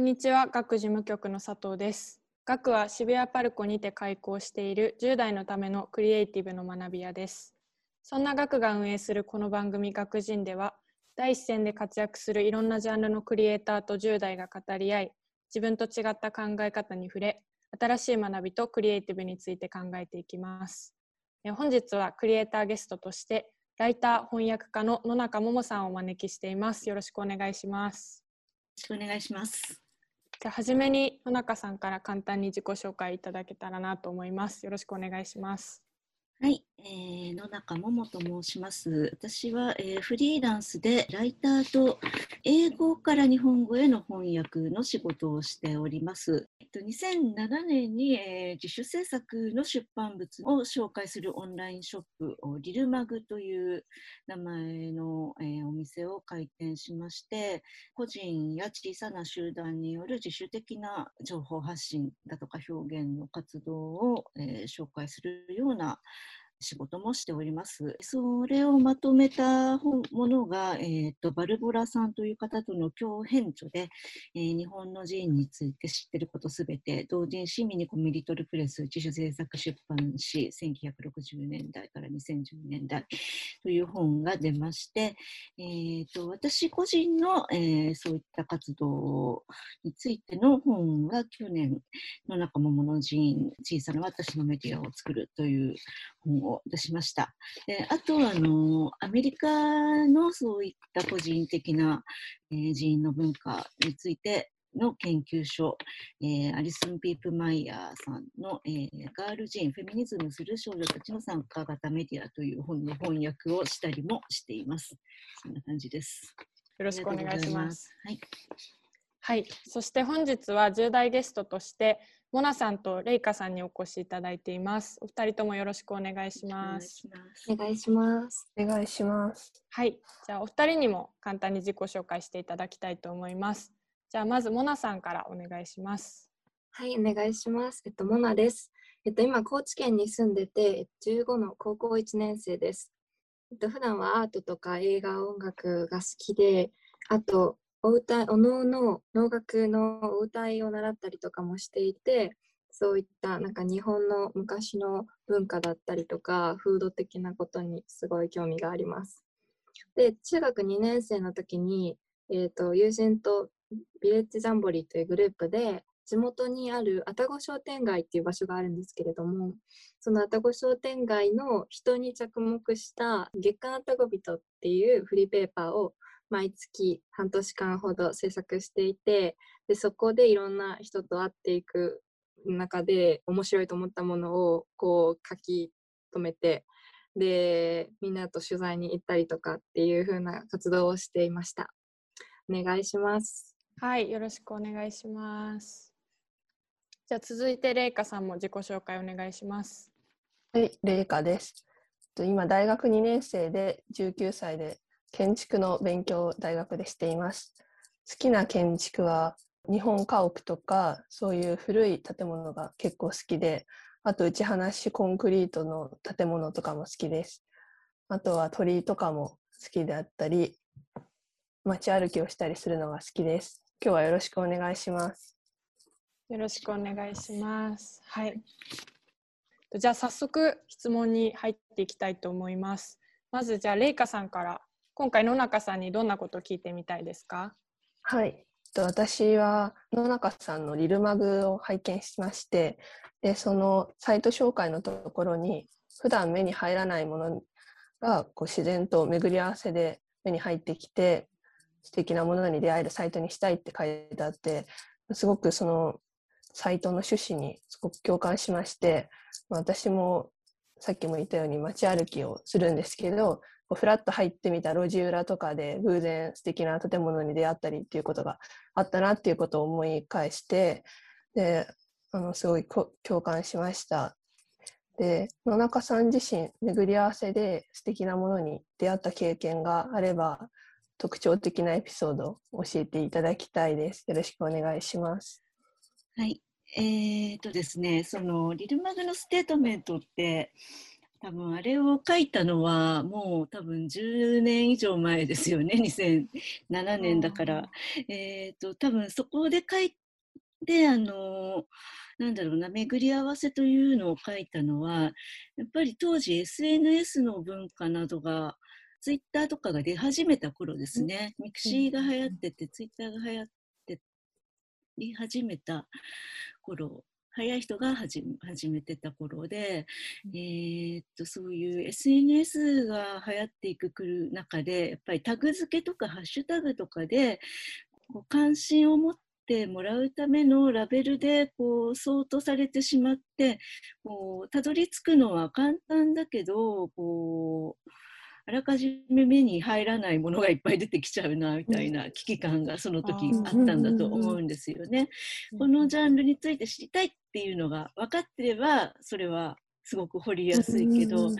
んにちは、学事務局の佐藤です。学は渋谷パルコにて開校している10代のためのクリエイティブの学び屋です。そんな学が運営するこの番組学人では、第一線で活躍するいろんなジャンルのクリエイターと10代が語り合い、自分と違った考え方に触れ、新しい学びとクリエイティブについて考えていきます。本日はクリエイターゲストとして、ライター翻訳家の野中桃さんをお招きしています。よろしくお願いします。よろしくお願いします。じゃあ初めに野中さんから簡単に自己紹介いただけたらなと思います。よろしくお願いします。はい、えー、野中桃と申します。私は、えーフリーランスでライターと英語から日本語への翻訳の仕事をしております。えっと、2007年に、えー自主制作の出版物を紹介するオンラインショップリルマグという名前の、えーお店を開店しまして、個人や小さな集団による自主的な情報発信だとか表現の活動を、えー紹介するような仕事もしております。それをまとめたものが、えーと、バルボラさんという方との共編著で、えー日本の寺院について知っていることすべて、同人誌ミニコミリトルプレス自主制作出版誌1960年代から2010年代という本が出まして、えーと私個人の、えーそういった活動についての本が去年野中桃の寺院小さな私のメディアを作るという本を出しました。であとはあのアメリカのそういった個人的な、えー寺院の文化についての研究所、えーアリソン・ピープ・マイヤーさんの、えーガール寺院フェミニズムする少女たちの参加型メディアという本の翻訳をしたりもしています。そんな感じです。よろしくお願いします。はい。はい、そして本日は10代ゲストとしてモナさんとレイカさんにお越しいただいています。お二人ともよろしくお願いします。お願いします。お願いします。はい、じゃあお二人にも簡単に自己紹介していただきたいと思います。じゃあまずモナさんからお願いします。はい、お願いします。えっと、モナです。えっと、今、高知県に住んでて、15の高校1年生です。えっと、普段はアートとか映画、音楽が好きで、あと、お歌、おのおの能楽のお歌いを習ったりとかもしていて、そういったなんか日本の昔の文化だったりとか、風土的なことにすごい興味があります。で、中学2年生の時に、えっと、友人とビレッジジャンボリーというグループで地元にある愛宕商店街っていう場所があるんですけれどもその愛宕商店街の人に着目した月刊愛宕人っていうフリーペーパーを毎月半年間ほど制作していてでそこでいろんな人と会っていく中で面白いと思ったものをこう書き留めてでみんなと取材に行ったりとかっていう風な活動をしていました。お願いします。はい、よろしくお願いします。じゃあ続いてレイカさんも自己紹介お願いします。はい、レイカです。と今、大学2年生で19歳で建築の勉強を大学でしています。好きな建築は日本家屋とかそういう古い建物が結構好きで、あと内話しコンクリートの建物とかも好きです。あとは鳥居とかも好きであったり、街歩きをしたりするのが好きです。今日はよろしくお願いします。よろしくお願いします。はい。じゃあ早速質問に入っていきたいと思います。まずじゃあレイカさんから今回野中さんにどんなことを聞いてみたいですか？はい。私は野中さんのリルマグを拝見しましてでそのサイト紹介のところに普段目に入らないものがこう自然と巡り合わせで目に入ってきて素敵なものに出会えるサイトにしたいって書いてあってすごくそのサイトの趣旨にすごく共感しまして私もさっきも言ったように街歩きをするんですけどこうフラッと入ってみた路地裏とかで偶然素敵な建物に出会ったりっていうことがあったなっていうことを思い返してであのすごい共感しました。で野中さん自身巡り合わせで素敵なものに出会った経験があれば特徴的なエピソードを教えていただきたいです。よろしくお願いします。はい。えーとですね、そのリルマグのステートメントって多分あれを書いたのはもう多分10年以上前ですよね。2007年だから。えっ、と多分そこで書いてあのなんだろうな巡り合わせというのを書いたのはやっぱり当時 SNS の文化などがツイッターとかが出始めた頃ですね、ミクシーが流行ってて、ツイッターが流行ってり始めた頃早い人が始めてた頃で、えー、っとそういう SNS が流行っていくくる中でやっぱりタグ付けとかハッシュタグとかでこう関心を持ってもらうためのラベルでこう相当されてしまってこうたどり着くのは簡単だけどこうあらかじめ目に入らないものがいっぱい出てきちゃうなみたいな危機感がその時あったんだと思うんですよね。このジャンルについて知りたいっていうのが分かってればそれはすごく掘りやすいけど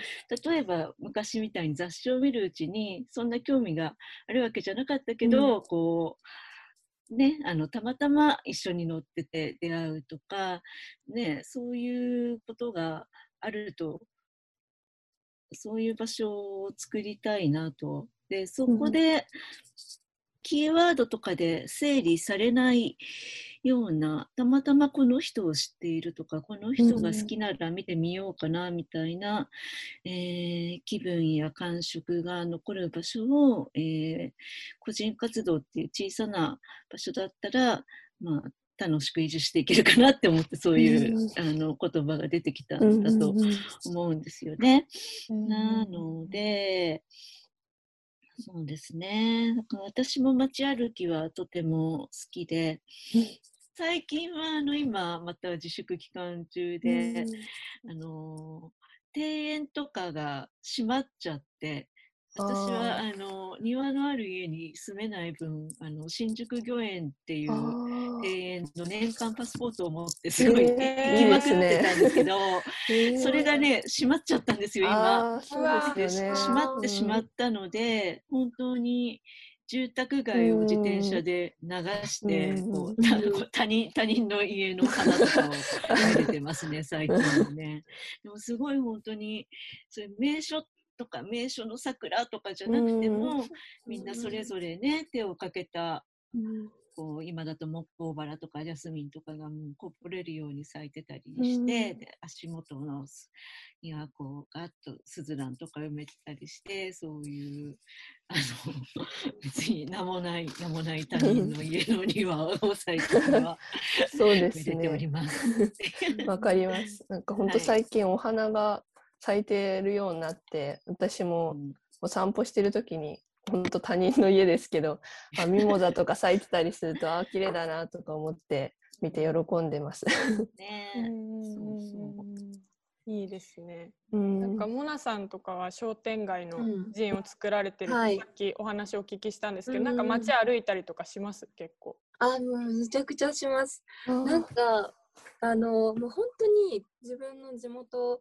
例えば昔みたいに雑誌を見るうちにそんな興味があるわけじゃなかったけど、うん、こうね、あのたまたま一緒に乗ってて出会うとか、ね、そういうことがあるとそういう場所を作りたいなと。で、そこで、キーワードとかで整理されないような、たまたまこの人を知っているとか、この人が好きなら見てみようかなみたいな、えー、気分や感触が残る場所を、えー、個人活動っていう小さな場所だったら、まあ、楽しく維持していけるかなって思ってそういう、うん、あの言葉が出てきたんだと思うんですよね。なのでそうですね。私も街歩きはとても好きで最近はあの今また自粛期間中で、あの庭園とかが閉まっちゃって私はあの庭のある家に住めない分あの新宿御苑っていう庭園の年間パスポートを持ってすごい行きまくってたんですけど、えー、それがね閉まっちゃったんですよ今。そうですね、閉まってしまったので本当に住宅街を自転車で流して、こう 他人他人の家の花とかを見れてますね最近はね。でもすごい本当にそれ名所とか名所の桜とかじゃなくても、みんなそれぞれね手をかけた、こう今だと木工バラとかジャスミンとかがもうこぼれるように咲いてたりして、で足元のにはこうガッとスズランとか埋めてたりしてそういうあの別に名もない名もない他人の家の庭を最近は そうですね。おります。わかります。なんか本当最近お花が咲いてるようになって私もお散歩してる時に本当他人の家ですけどあミモザとか咲いてたりするとあ綺麗だなとか思って見て喜んでます。ね。いいですね。なんかモナさんとかは商店街のジンを作られてる、うんはい、さっきお話をお聞きしたんですけど、なんか街歩いたりとかします？結構。あもうめちゃくちゃします。なんかあのもう本当に自分の地元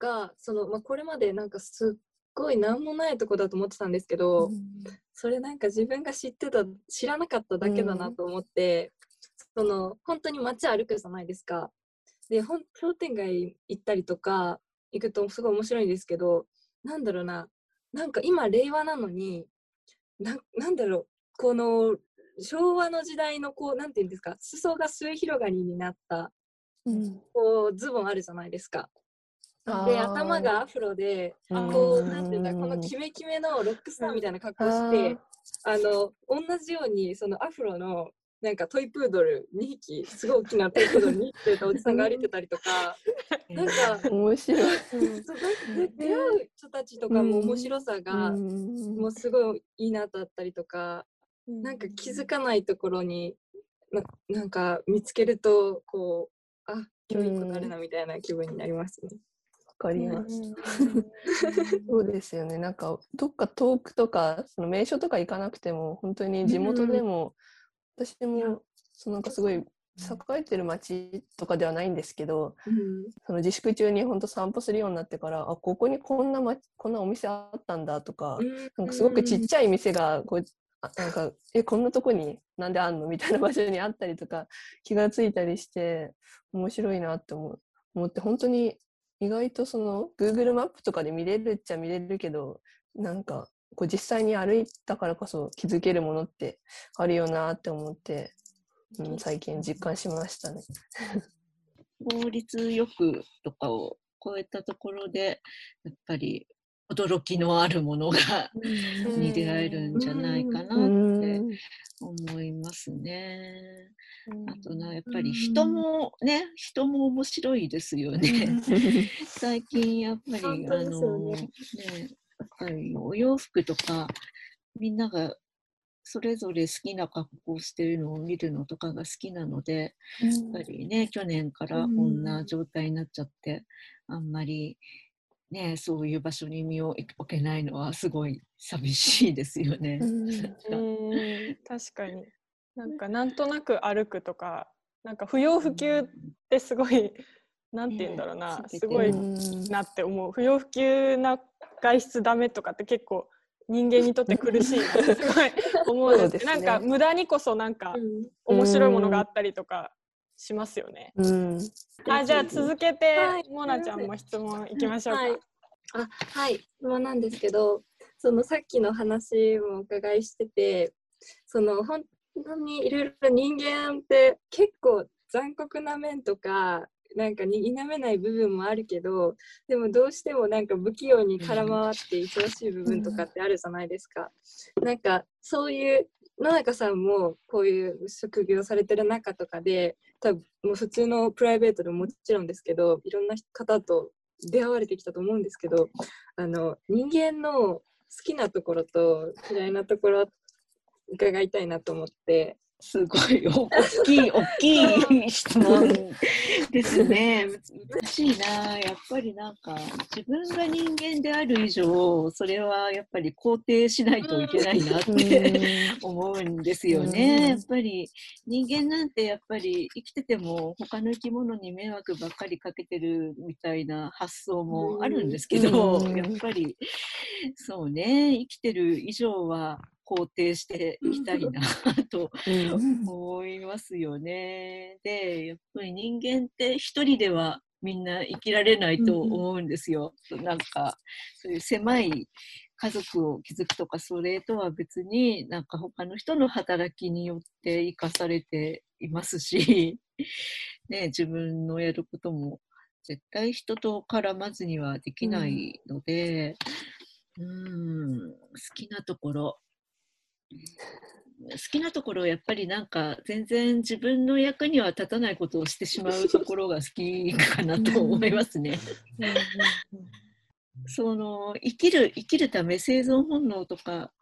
がその、まあ、これまでなんかすっごい何もないとこだと思ってたんですけど、うん、それなんか自分が知ってた知らなかっただけだなと思って、うん、その本当に街歩くじゃないですか。で商店街行ったりとか行くとすごい面白いんですけどなんだろうななんか今令和なのにななんだろうこの昭和の時代のこうなんて言うんですか裾が末広がりになった、うん、こうズボンあるじゃないですか。で頭がアフロでこうなんていうんだこのキメキメのロックスターみたいな格好してあの同じようにそのアフロのなんかトイプードル2匹すごい大きなトイプードル2匹とおじさんが歩いてたりとかなんか面白い、出会う人たちとかも面白さがもうすごいいいなとあったりとかなんか気づかないところにななんか見つけるとこうあ今日一個なるなみたいな気分になりますね。かります。そうですよね。なんかどっか遠くとかその名所とか行かなくても本当に地元でも、うん、私もそのなんかすごい栄えてる街とかではないんですけど、うん、その自粛中に本当散歩するようになってからあここにこんな、ま、こんなお店あったんだとかうん、なんかすごくちっちゃい店がこうあなんかえこんなとこになんであんの？みたいな場所にあったりとか気がついたりして面白いなって思思って本当に意外とその Google マップとかで見れるっちゃ見れるけどなんかこう実際に歩いたからこそ気づけるものってあるよなって思って、うん、最近実感しましたね。法律欲とかを超えたところでやっぱり驚きのあるものがに出会えるんじゃないかなって思いますね。あとなやっぱり人もね人も面白いですよね。最近やっぱり、あのねやっぱりお洋服とかみんながそれぞれ好きな格好をしてるのを見るのとかが好きなので、やっぱりね去年からこんな状態になっちゃって、あんまりね、そういう場所に身を置けないのはすごい寂しいですよね。うん。確かになんかなんとなく歩くとかなんか不要不急ってすごい、なんて言うんだろうな、ね、すごいなって思う。不要不急な外出ダメとかって結構人間にとって苦しいすごい 思うんですね、なんか無駄にこそなんか面白いものがあったりとかしますよね。うん、あじゃあ続けて、はい、モナちゃんも質問いきましょうか。はい、あはい。質問なんですけどそのさっきの話もお伺いしててその本当にいろいろ人間って結構残酷な面とかなんかに否めない部分もあるけどでもどうしてもなんか不器用に空回って忙しい部分とかってあるじゃないですか。なんかそういう野中さんもこういう職業されてる中とかで多分もう普通のプライベートでももちろんですけどいろんな方と出会われてきたと思うんですけどあの人間の好きなところと嫌いなところっ伺いたいなと思って。すごい。大きい大きい質問。ですね。難しいな。やっぱりなんか自分が人間である以上それはやっぱり肯定しないといけないなって思うんですよね。やっぱり人間なんてやっぱり生きてても他の生き物に迷惑ばっかりかけてるみたいな発想もあるんですけど、やっぱりそうね。生きてる以上は肯定していきたいな と思いますよね。でやっぱり人間って一人ではみんな生きられないと思うんですよ。うん、なんかそういう狭い家族を築くとかそれとは別になんか他の人の働きによって生かされていますし、ね、自分のやることも絶対人と絡まずにはできないので、うん、ん、好きなところ好きなところやっぱりなんか全然自分の役には立たないことをしてしまうところが好きかなと思いますね。その生きる生きるため生存本能とか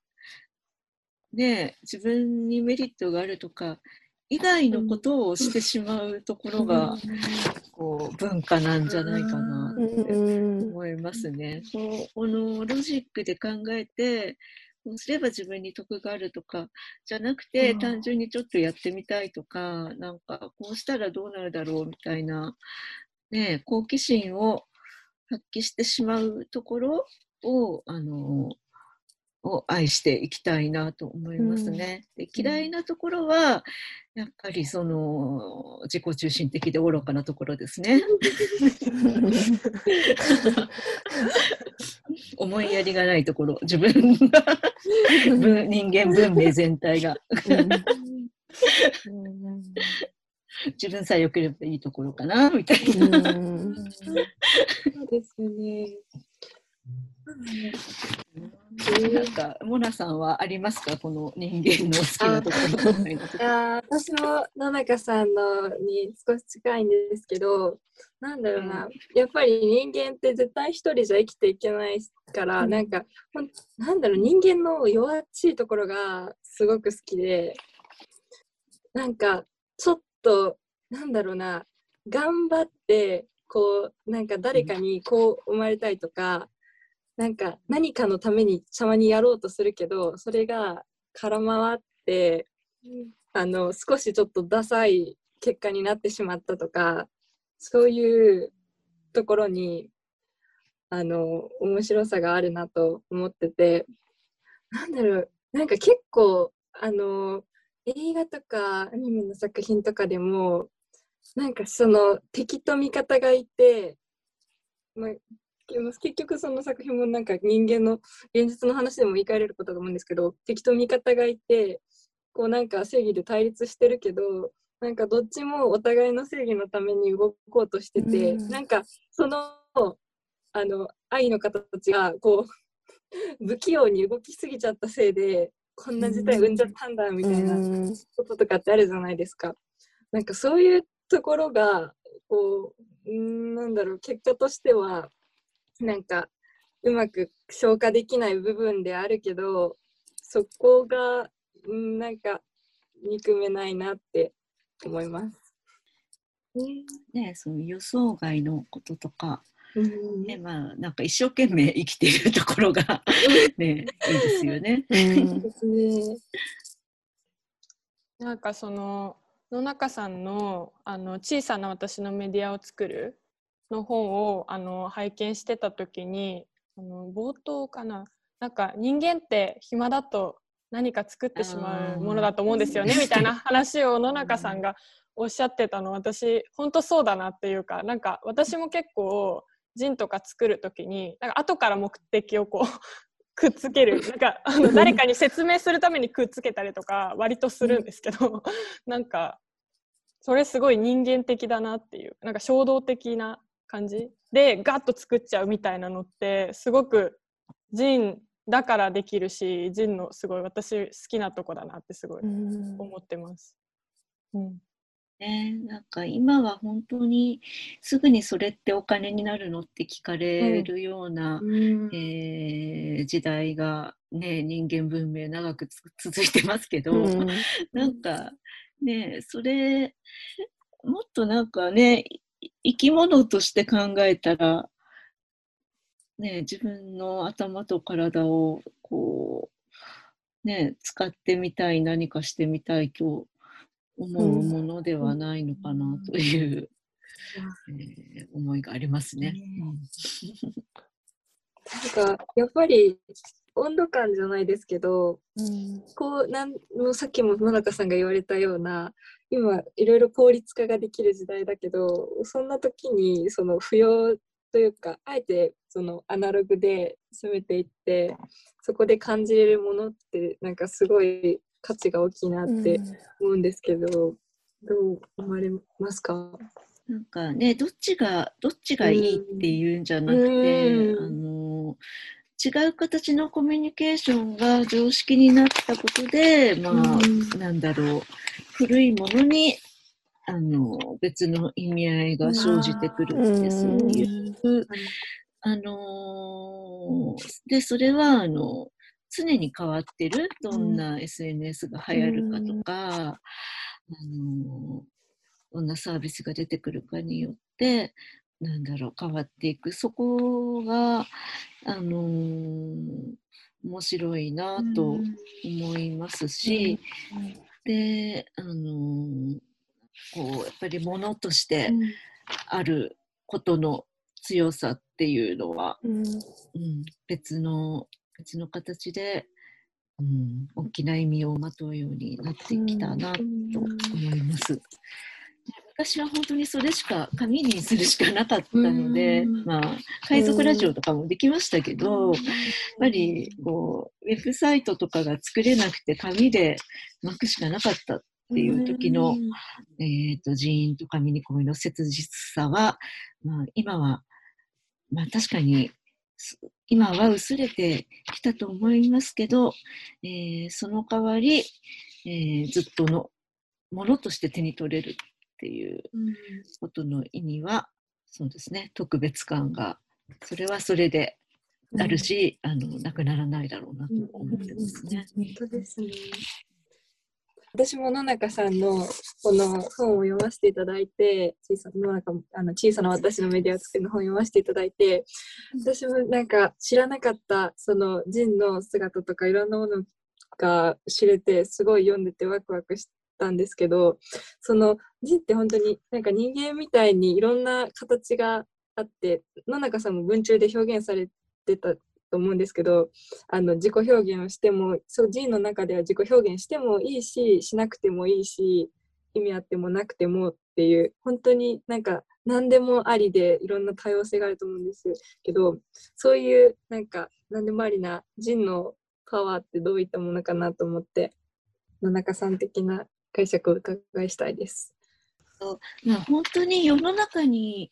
ね自分にメリットがあるとか以外のことをしてしまうところが、こう文化なんじゃないかなって思いますね。このロジックで考えてこうすれば自分に得があるとかじゃなくて、単純にちょっとやってみたいとかなんかこうしたらどうなるだろうみたいな、ね、好奇心を発揮してしまうところをあのを愛していきたいなと思いますね。うん、で嫌いなところはやっぱりその自己中心的で愚かなところですね。思いやりがないところ自分が人間文明全体が。自分さえ良ければいいところかなみたいな。そうですね。なんかモナさんはありますか？この人間の好きなところいや私も野中さんのに少し近いんですけどなんだろうな、うん、やっぱり人間って絶対一人じゃ生きていけないから、うん、なんかなんだろう人間の弱っちいところがすごく好きでなんかちょっとなんだろうな。頑張ってこうなんか誰かにこう思われたいとかなんか何かのためにたまにやろうとするけどそれが空回ってあの少しちょっとダサい結果になってしまったとかそういうところにあの面白さがあるなと思っててなんだろうなんか結構あの映画とかアニメの作品とかでもなんかその敵と味方がいてま、結局その作品もなんか人間の現実の話でも言い換えれることだと思うんですけど敵と味方がいてこうなんか正義で対立してるけどなんかどっちもお互いの正義のために動こうとしてて、うん、なんかそのあの愛の形がこう 不器用に動きすぎちゃったせいでこんな事態生んじゃったんだみたいなこととかってあるじゃないですか。なんかそういうところがこううんなんだろう結果としては なんかうまく消化できない部分であるけどそこがんなんか憎めないなって思います。ね、その予想外のこととか、ねまあ、なんか一生懸命生きているところがね、いいですよね。なんかその野中さんのあの小さな私のメディアを作るの本をあの拝見してた時にあの冒頭かな？なんか人間って暇だと何か作ってしまうものだと思うんですよねみたいな話を野中さんがおっしゃってたの。私本当そうだなっていうかなんか私も結構ジンとか作る時になんか後から目的をこう くっつける。なんかあの誰かに説明するためにくっつけたりとか割とするんですけど なんかそれすごい人間的だなっていうなんか衝動的な感じ？でガッと作っちゃうみたいなのってすごくジンだからできるしジンのすごい私好きなとこだなってすごい思ってます。うん。ね、なんか今は本当にすぐにそれってお金になるのって聞かれるような、うん、えー、時代が、ね、人間文明長く続いてますけど、うん、なんかねそれもっとなんかね生き物として考えたらね、自分の頭と体をこう、ね、使ってみたい何かしてみたいと思うものではないのかなという、うん、えー、思いがありますね。なんかやっぱり温度感じゃないですけど、うん、こうなんのさっきも野中さんが言われたような今いろいろ効率化ができる時代だけどそんな時にその不要というかあえてそのアナログで進めていってそこで感じれるものってなんかすごい価値が大きいなって思うんですけど、うん、どう思われますか？なんかねどっちがどっちがいいっていうんじゃなくて、うん、あの違う形のコミュニケーションが常識になったことで、まあ、うん、なんだろう古いものにあの別の意味合いが生じてくるってそう。いう、あのでそれはあの常に変わってる？どんな SNS が流行るかとか、あのどんなサービスが出てくるかによってなんだろう変わっていく。そこがあの面白いなと思いますし、であのこうやっぱりものとしてあることの強さっていうのは、うん、うん、別の別の形で、うん、大きな意味をまとうようになってきたなと思います。昔は本当にそれしか紙にするしかなかったので、まあ、海賊ラジオとかもできましたけど、やっぱりこうウェブサイトとかが作れなくて紙で巻くしかなかったっていう時の、えーと、人員とかミニコミの切実さは、まあ、今は、まあ、確かに今は薄れてきたと思いますけど、えー、その代わり、えー、ずっとのものとして手に取れるっていうことの意味は、そうですね特別感がそれはそれであるし、うん、あのなくならないだろうなと思ってますね。本当ですね。私も野中さんのこの本を読ませていただいて小さ野中あの小さな私のメディア作りの本を読ませていただいて私もなんか知らなかったそのジンの姿とかいろんなものが知れてすごい読んでてワクワクしたんですけどそのジンって本当になんか人間みたいにいろんな形があって野中さんも文中で表現されてたと思うんですけどあの自己表現をしてもそうジンの中では自己表現してもいいししなくてもいいし意味あってもなくてもっっていう本当になんか何でもありでいろんな多様性があると思うんですけどそういうなんか何でもありな人のパワーってどういったものかなと思って野中さん的な解釈を伺いしたいです。まあ、本当に世の中に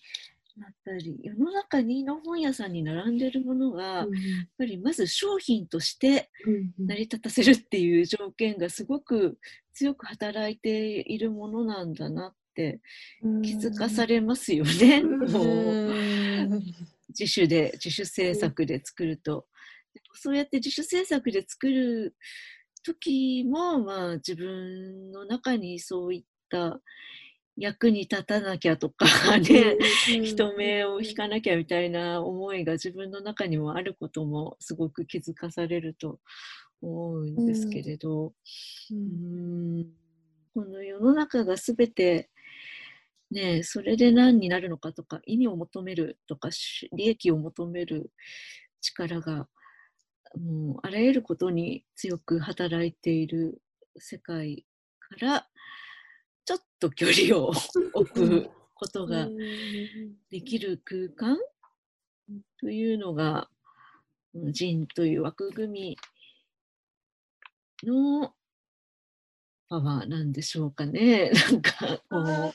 なったり世の中にの本屋さんに並んでるものが、うん、やっぱりまず商品として成り立たせるっていう条件がすごく強く働いているものなんだなって気づかされますよね。うん、もう自主で自主制作で作ると。そうやって自主制作で作る時も、まあ、自分の中にそういった役に立たなきゃとか ね、人目を引かなきゃみたいな思いが自分の中にもあることもすごく気づかされると思うんですけれど、うん、ん、この世の中が全てねそれで何になるのかとか意味を求めるとか利益を求める力がもうあらゆることに強く働いている世界からちょっと距離を置くことができる空間というのが人という枠組みのパワーなんでしょうかね。なんかこ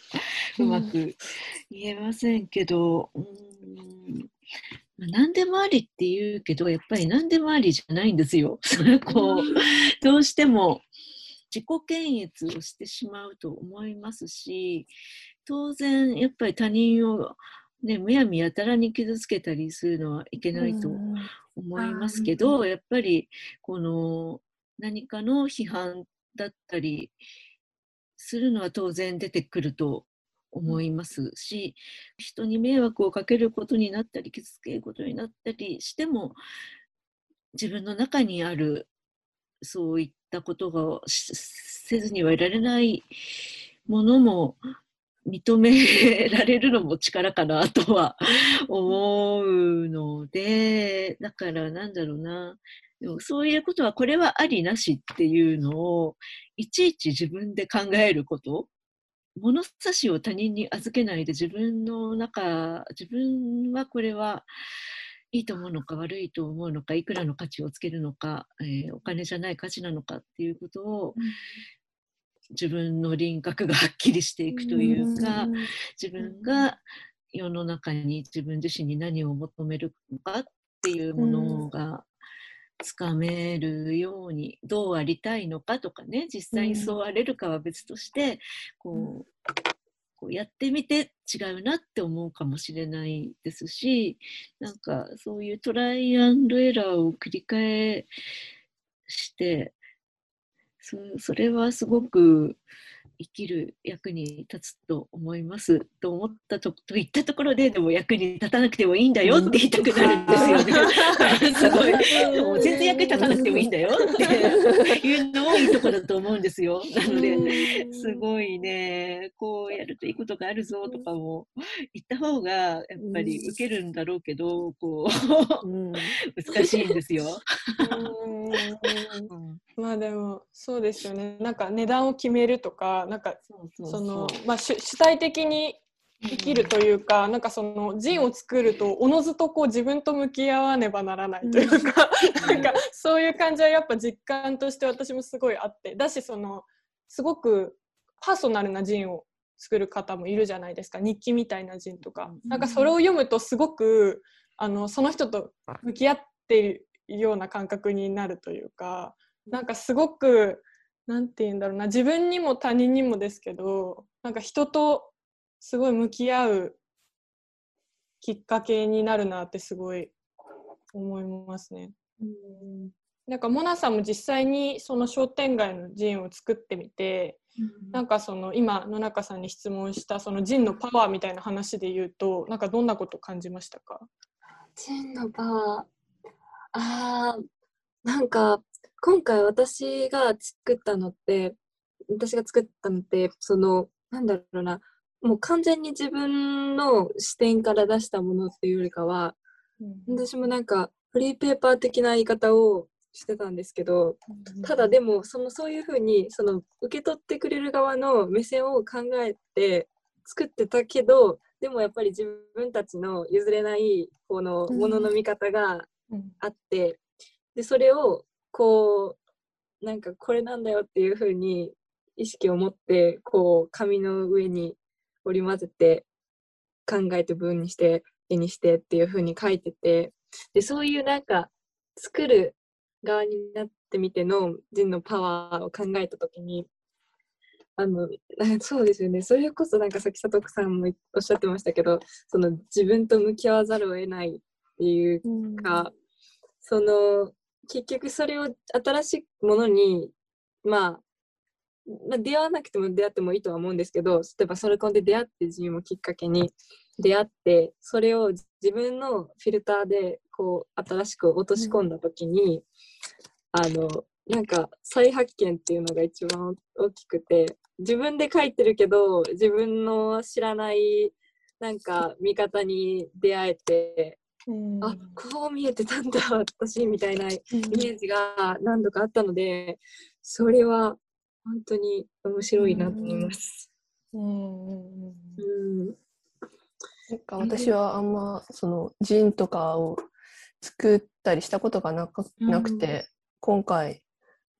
ううまく言えませんけど、うん何でもありって言うけどやっぱり何でもありじゃないんですよ。それこうどうしても自己検閲をしてしまうと思いますし当然やっぱり他人を、ね、むやみやたらに傷つけたりするのはいけないと思いますけど、やっぱりこの何かの批判だったりするのは当然出てくると思いますし人に迷惑をかけることになったり傷つけることになったりしても自分の中にあるそういったことがせずにはいられないものも認められるのも力かなとは 思うのでだからなんだろうな。でもそういうことはこれはありなしっていうのをいちいち自分で考えること物差しを他人に預けないで自分の中自分はこれはいいと思うのか悪いと思うのかいくらの価値をつけるのか、えー、お金じゃない価値なのかっていうことを、自分の輪郭がはっきりしていくというか、自分が世の中に自分自身に何を求めるのかっていうものがつかめるようにどうありたいのかとかね実際にそうあれるかは別として、こうこうやってみて違うなって思うかもしれないですしなんかそういうトライアンドエラーを繰り返してそそれはすごく生きる役に立つと思いますと思ったとと言ったところででも役に立たなくてもいいんだよって言いたくなるんですよね いもう全然役に立たなくてもいいんだよっていうのもいいとこだと思うんですよ。なのですごいねこうやるといいことがあるぞとかも言った方がやっぱり受けるんだろうけどこう難しいんですよ。まあでもそうですよね。なんか値段を決めるとかなんかそのまあ主体的に生きるというか、うん、なんかその人を作るとおのずとこう自分と向き合わねばならないというか、うん、なんかそういう感じはやっぱ実感として私もすごいあってだしそのすごくパーソナルな人を作る方もいるじゃないですか。日記みたいな人とか、うん、なんかそれを読むとすごくあのその人と向き合っているような感覚になるというかなんかすごく何て言うんだろうな。自分にも他人にもですけどなんか人とすごい向き合うきっかけになるなってすごい思いますね。うん。なんかモナさんも実際にその商店街のジンを作ってみて、うん、なんかその今野中さんに質問したそのジンのパワーみたいな話で言うとなんかどんなこと感じましたか？ジンのパワー。あーなんか今回私が作ったのって私が作ったのってそのなんだろうなもう完全に自分の視点から出したものっていうよりかは、うん、私もなんかフリーペーパー的な言い方をしてたんですけど、うん、ただでもそのそういうふうにその受け取ってくれる側の目線を考えて作ってたけどでもやっぱり自分たちの譲れないこのものの見方があって、でそれをこうなんかこれなんだよっていうふうに意識を持ってこう紙の上に織り交ぜて考えて文にして絵にしてっていうふうに書いててでそういうなんか作る側になってみての人のパワーを考えた時にあのそうですよね。それこそなんかさっき佐藤さんもおっしゃってましたけどその自分と向き合わざるを得ないっていうか、うん、その結局それを新しいものにまあまあ、出会わなくても出会ってもいいとは思うんですけど例えばそれこんで出会って自分をきっかけに出会ってそれを自分のフィルターでこう新しく落とし込んだ時に、あのなんか再発見っていうのが一番大きくて自分で書いてるけど自分の知らないなんか見方に出会えて、うん、あこう見えてたんだ私みたいなイメージが何度かあったのでそれは本当に面白いなと思います。うん、うんなんか私はあんまそのジンとかを作ったりしたことがなくなくて、今回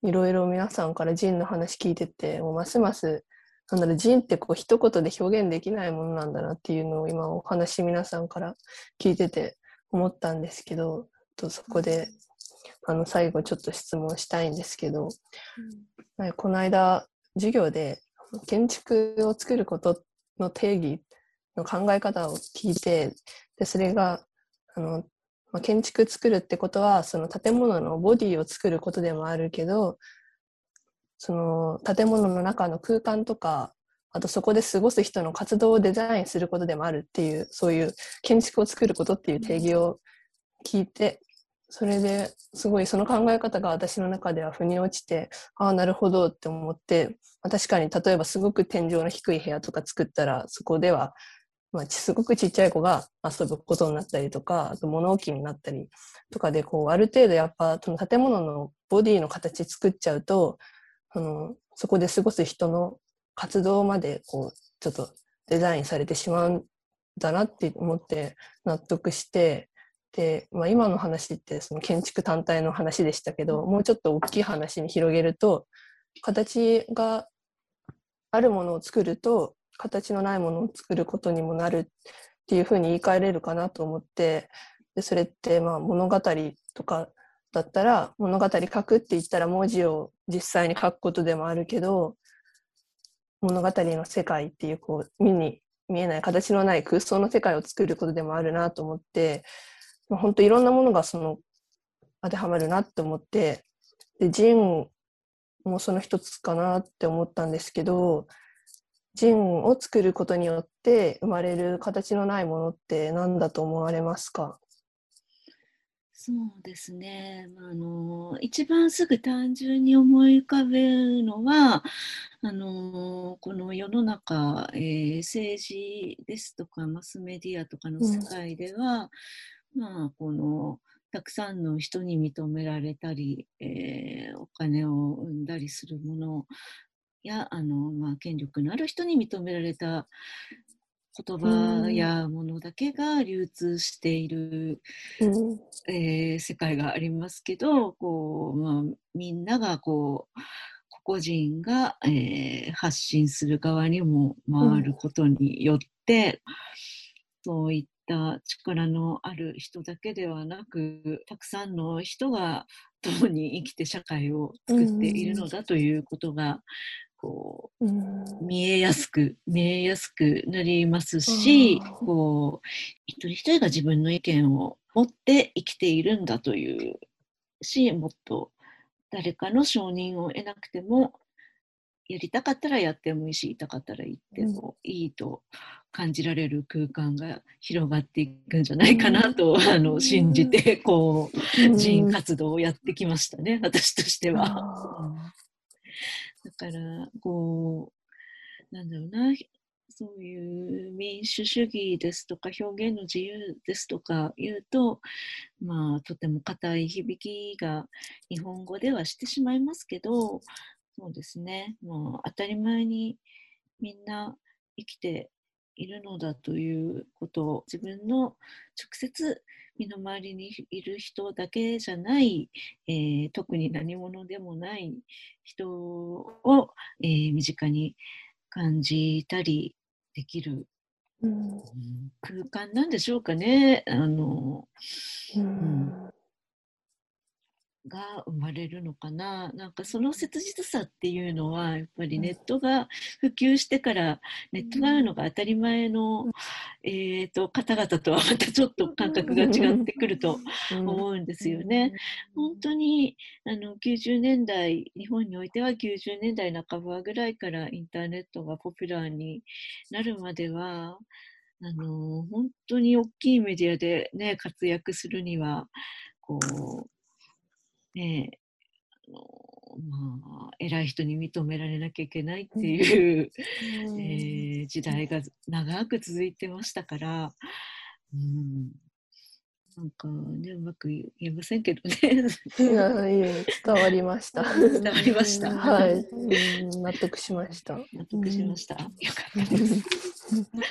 いろいろ皆さんからジンの話聞いててもうますますなんだろうジンってこう一言で表現できないものなんだなっていうのを今お話皆さんから聞いてて思ったんですけどとそこであの最後ちょっと質問したいんですけど、うん、この間授業で建築を作ることの定義の考え方を聞いてでそれがあの、まあ、建築作るってことはその建物のボディを作ることでもあるけどその建物の中の空間とかあとそこで過ごす人の活動をデザインすることでもあるっていうそういう建築を作ることっていう定義を聞いてそれですごいその考え方が私の中では腑に落ちてああなるほどって思ってま確かに例えばすごく天井の低い部屋とか作ったらそこではまあ、すごくちっちゃい子が遊ぶことになったりとか、あと物置になったりとかで、こう、ある程度やっぱ、その建物のボディの形作っちゃうと、その、そこで過ごす人の活動まで、こう、ちょっとデザインされてしまうんだなって思って納得して、で、まあ、今の話ってその建築単体の話でしたけど、もうちょっと大きい話に広げると、形があるものを作ると、形のないものを作ることにもなるっていうふうに言い換えれるかなと思ってでそれってまあ物語とかだったら物語書くって言ったら文字を実際に書くことでもあるけど物語の世界っていうこう目に見えない形のない空想の世界を作ることでもあるなと思って本当いろんなものがその当てはまるなって思ってでジンもその一つかなって思ったんですけどジンを作ることによって生まれる形のないものって何だと思われますか？そうですね、あの一番すぐ単純に思い浮かべるのはあのこの世の中、えー、政治ですとかマスメディアとかの世界では、うん、まあこのたくさんの人に認められたり、えー、お金を生んだりするものやあの、まあ、権力のある人に認められた言葉やものだけが流通している、うん、えー、世界がありますけどこう、まあ、みんながこう個々人が、えー、発信する側にも回ることによって、うん、そういった力のある人だけではなくたくさんの人が共に生きて社会を作っているのだということが、こう、見えやすく見えやすくなりますし、こう一人一人が自分の意見を持って生きているんだというしもっと誰かの承認を得なくてもやりたかったらやってもいいし、痛かったら言ってもいいと感じられる空間が広がっていくんじゃないかなと、うん、あの信じて、こう、人活動をやってきましたね、私としては。だから、こう、なんだろうな、そういう民主主義ですとか表現の自由ですとか言うと、まあ、とても硬い響きが日本語ではしてしまいますけど、そうですね、もう当たり前にみんな生きているのだということを自分の直接身の回りにいる人だけじゃない、えー、特に何者でもない人を、えー、身近に感じたりできる、うん、空間なんでしょうかね。あのうん、うんが生まれるのかな。なんかその切実さっていうのはやっぱりネットが普及してからネットがあるのが当たり前の、えーと、方々とはまたちょっと感覚が違ってくると思うんですよね。本当にあの90年代日本においては90年代半ばぐらいからインターネットがポピュラーになるまではあの本当に大きいメディアで、ね、活躍するにはこうねあのまあ、偉い人に認められなきゃいけないっていう、うん、えー、時代が長く続いてましたから、うん、なんかねうまく言えませんけどね。いやいや伝わりました。伝わりました。はい、うん、納得しました。納得しました。よかったです。なんか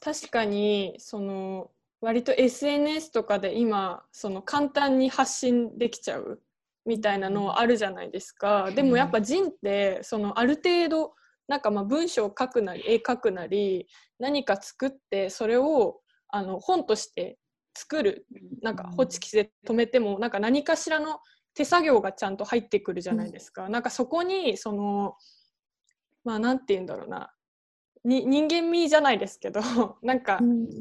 確かにその割と SNS とかで今その簡単に発信できちゃうみたいなのあるじゃないですか、でもやっぱ人ってそのある程度なんかまあ文章を書くなり絵描くなり何か作ってそれをあの本として作る。なんかホチキスで止めてもなんか何かしらの手作業がちゃんと入ってくるじゃないですか。なんかそこにそのまあ何て言うんだろうな。に人間味じゃないですけど なんか、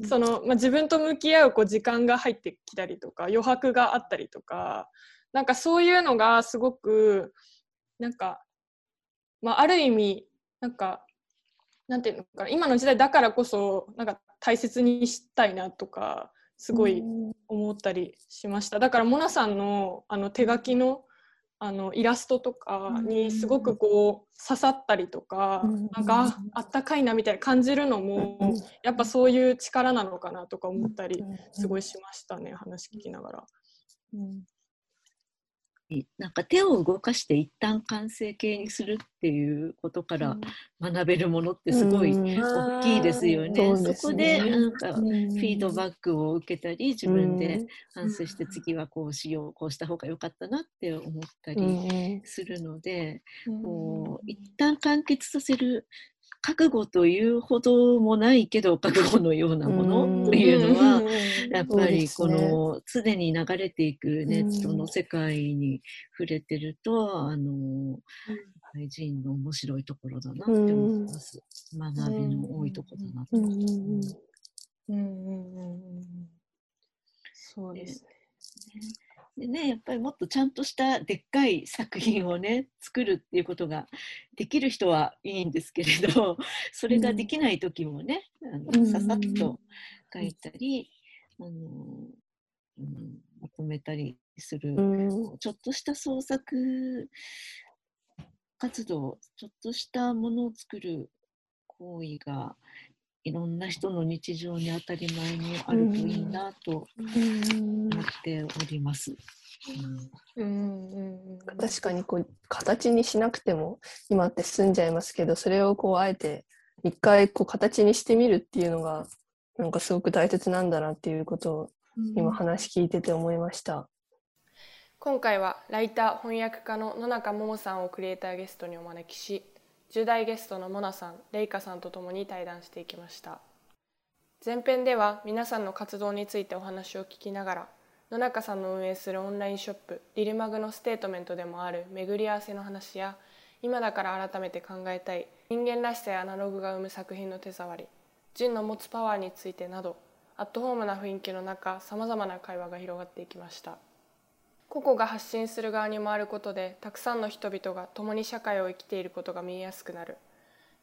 その、まあ、自分と向き合うこう時間が入ってきたりとか余白があったりとかなんかそういうのがすごくなんか、まあ、ある意味なんかなんていうのか今の時代だからこそなんか大切にしたいなとかすごい思ったりしました。だからモナさんのあの手書きのあのイラストとかにすごくこう刺さったりとか、なんかあったかいなみたいな感じるのも、やっぱそういう力なのかなとか思ったりすごいしましたね話聞きながら。うんなんか手を動かして一旦完成形にするっていうことから学べるものってすごい大きいですよね。うん、そこでなんかフィードバックを受けたり自分で反省して次はこうしようこうした方が良かったなって思ったりするので、こう一旦完結させる覚悟というほどもないけど覚悟のようなものというのはやっぱりこの常に流れていくネットの世界に触れてるとあの人の面白いところだなって思います。学びの多いところだなと思います。そうですね。でねやっぱりもっとちゃんとしたでっかい作品をね作るっていうことができる人はいいんですけれど それができない時もね、あのささっと書いたり、あのうん、まとめたりする、ちょっとした創作活動ちょっとしたものを作る行為がいろんな人の日常に当たり前にあるといいなと思っております。確かにこう形にしなくても今って済んじゃいますけどそれをこうあえて一回こう形にしてみるっていうのがなんかすごく大切なんだなっていうことを今話聞いてて思いました。今回はライター翻訳家の野中桃さんをクリエイターゲストにお招きし10代ゲストのモナさん、レイカさんと共に対談していきました。前編では皆さんの活動についてお話を聞きながら野中さんの運営するオンラインショップリルマグのステートメントでもある巡り合わせの話や今だから改めて考えたい人間らしさやアナログが生む作品の手触りジンの持つパワーについてなどアットホームな雰囲気の中さまざまな会話が広がっていきました。個々が発信する側に回ることでたくさんの人々が共に社会を生きていることが見えやすくなる。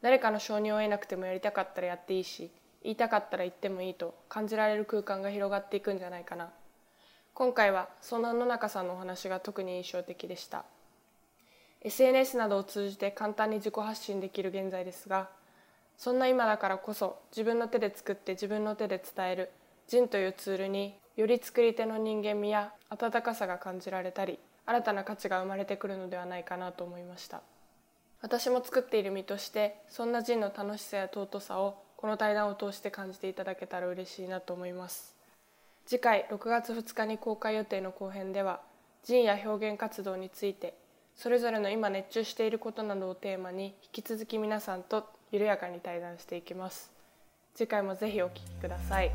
誰かの承認を得なくてもやりたかったらやっていいし言いたかったら言ってもいいと感じられる空間が広がっていくんじゃないかな。今回はそんな野中さんのお話が特に印象的でした。SNS などを通じて簡単に自己発信できる現在ですがそんな今だからこそ自分の手で作って自分の手で伝えるジンというツールにより作り手の人間味や温かさが感じられたり新たな価値が生まれてくるのではないかなと思いました。私も作っている身としてそんな人の楽しさや尊さをこの対談を通して感じていただけたら嬉しいなと思います。次回6月2日に公開予定の後編では人や表現活動についてそれぞれの今熱中していることなどをテーマに引き続き皆さんと緩やかに対談していきます。次回もぜひお聴きください。